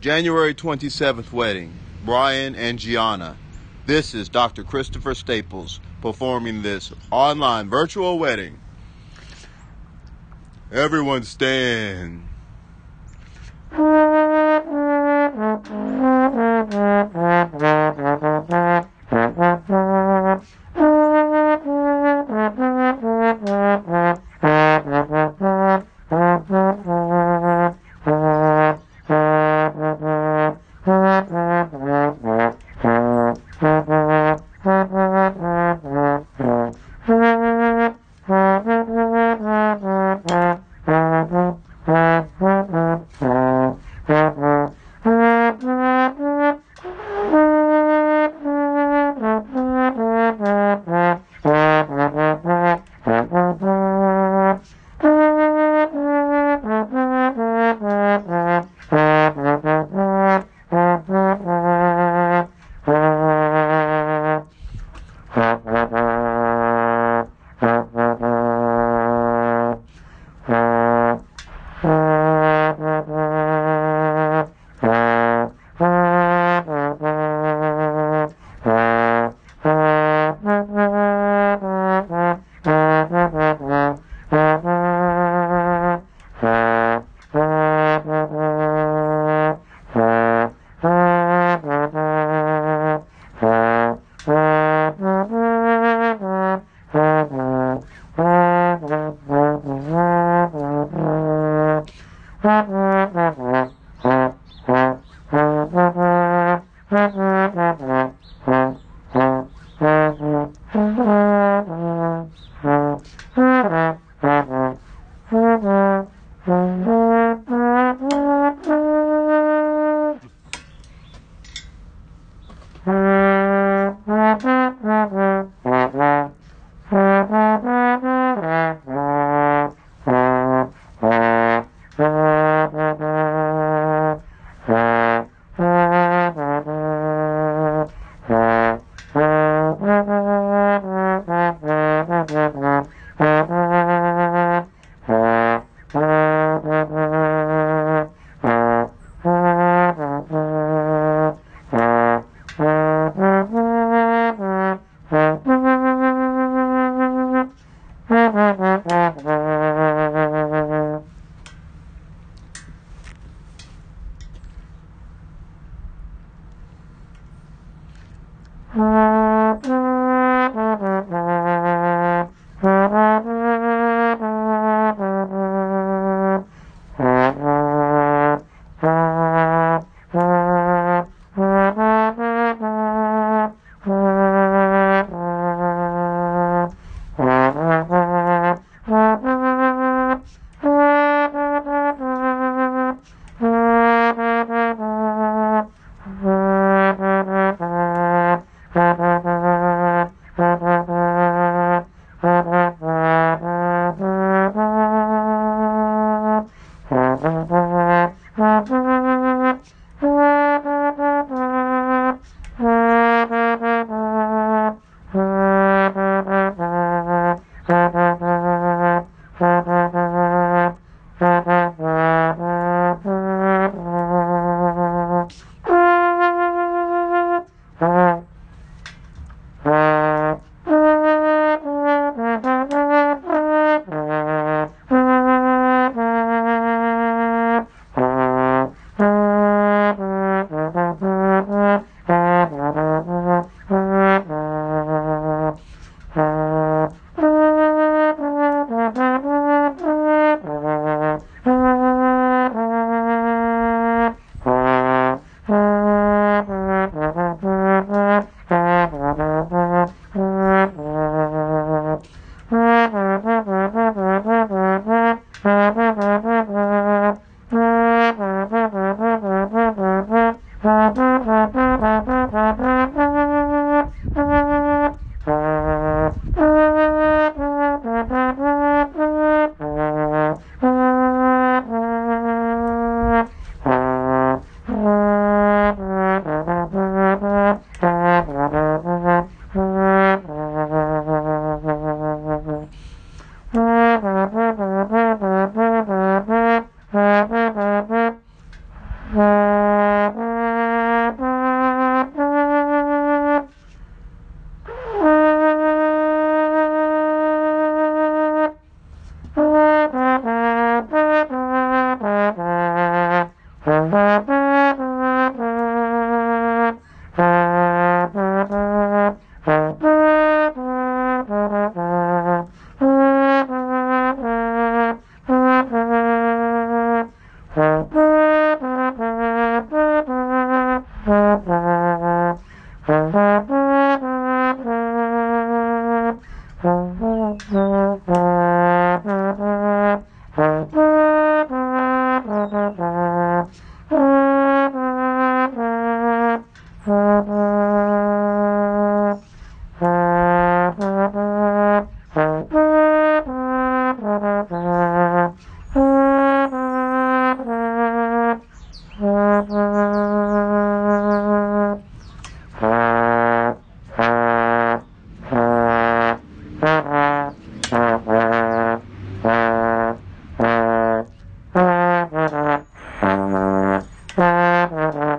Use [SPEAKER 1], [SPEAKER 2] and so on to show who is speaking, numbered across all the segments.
[SPEAKER 1] January 27th wedding, Brian and Gianna. This is Dr. Christopher Staples performing this online virtual wedding. Everyone stand. Uh... uh-huh Uh-huh. Woo!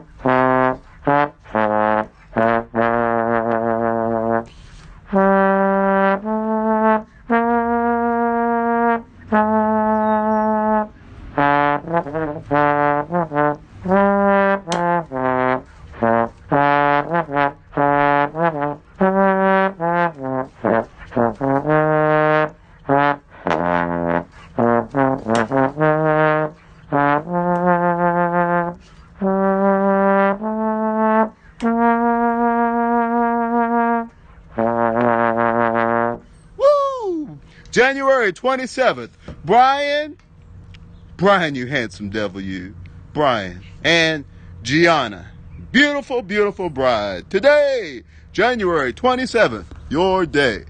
[SPEAKER 1] January 27th. Brian. Brian, you handsome devil, you. Brian. And Gianna. Beautiful, beautiful bride. Today, January 27th, your day.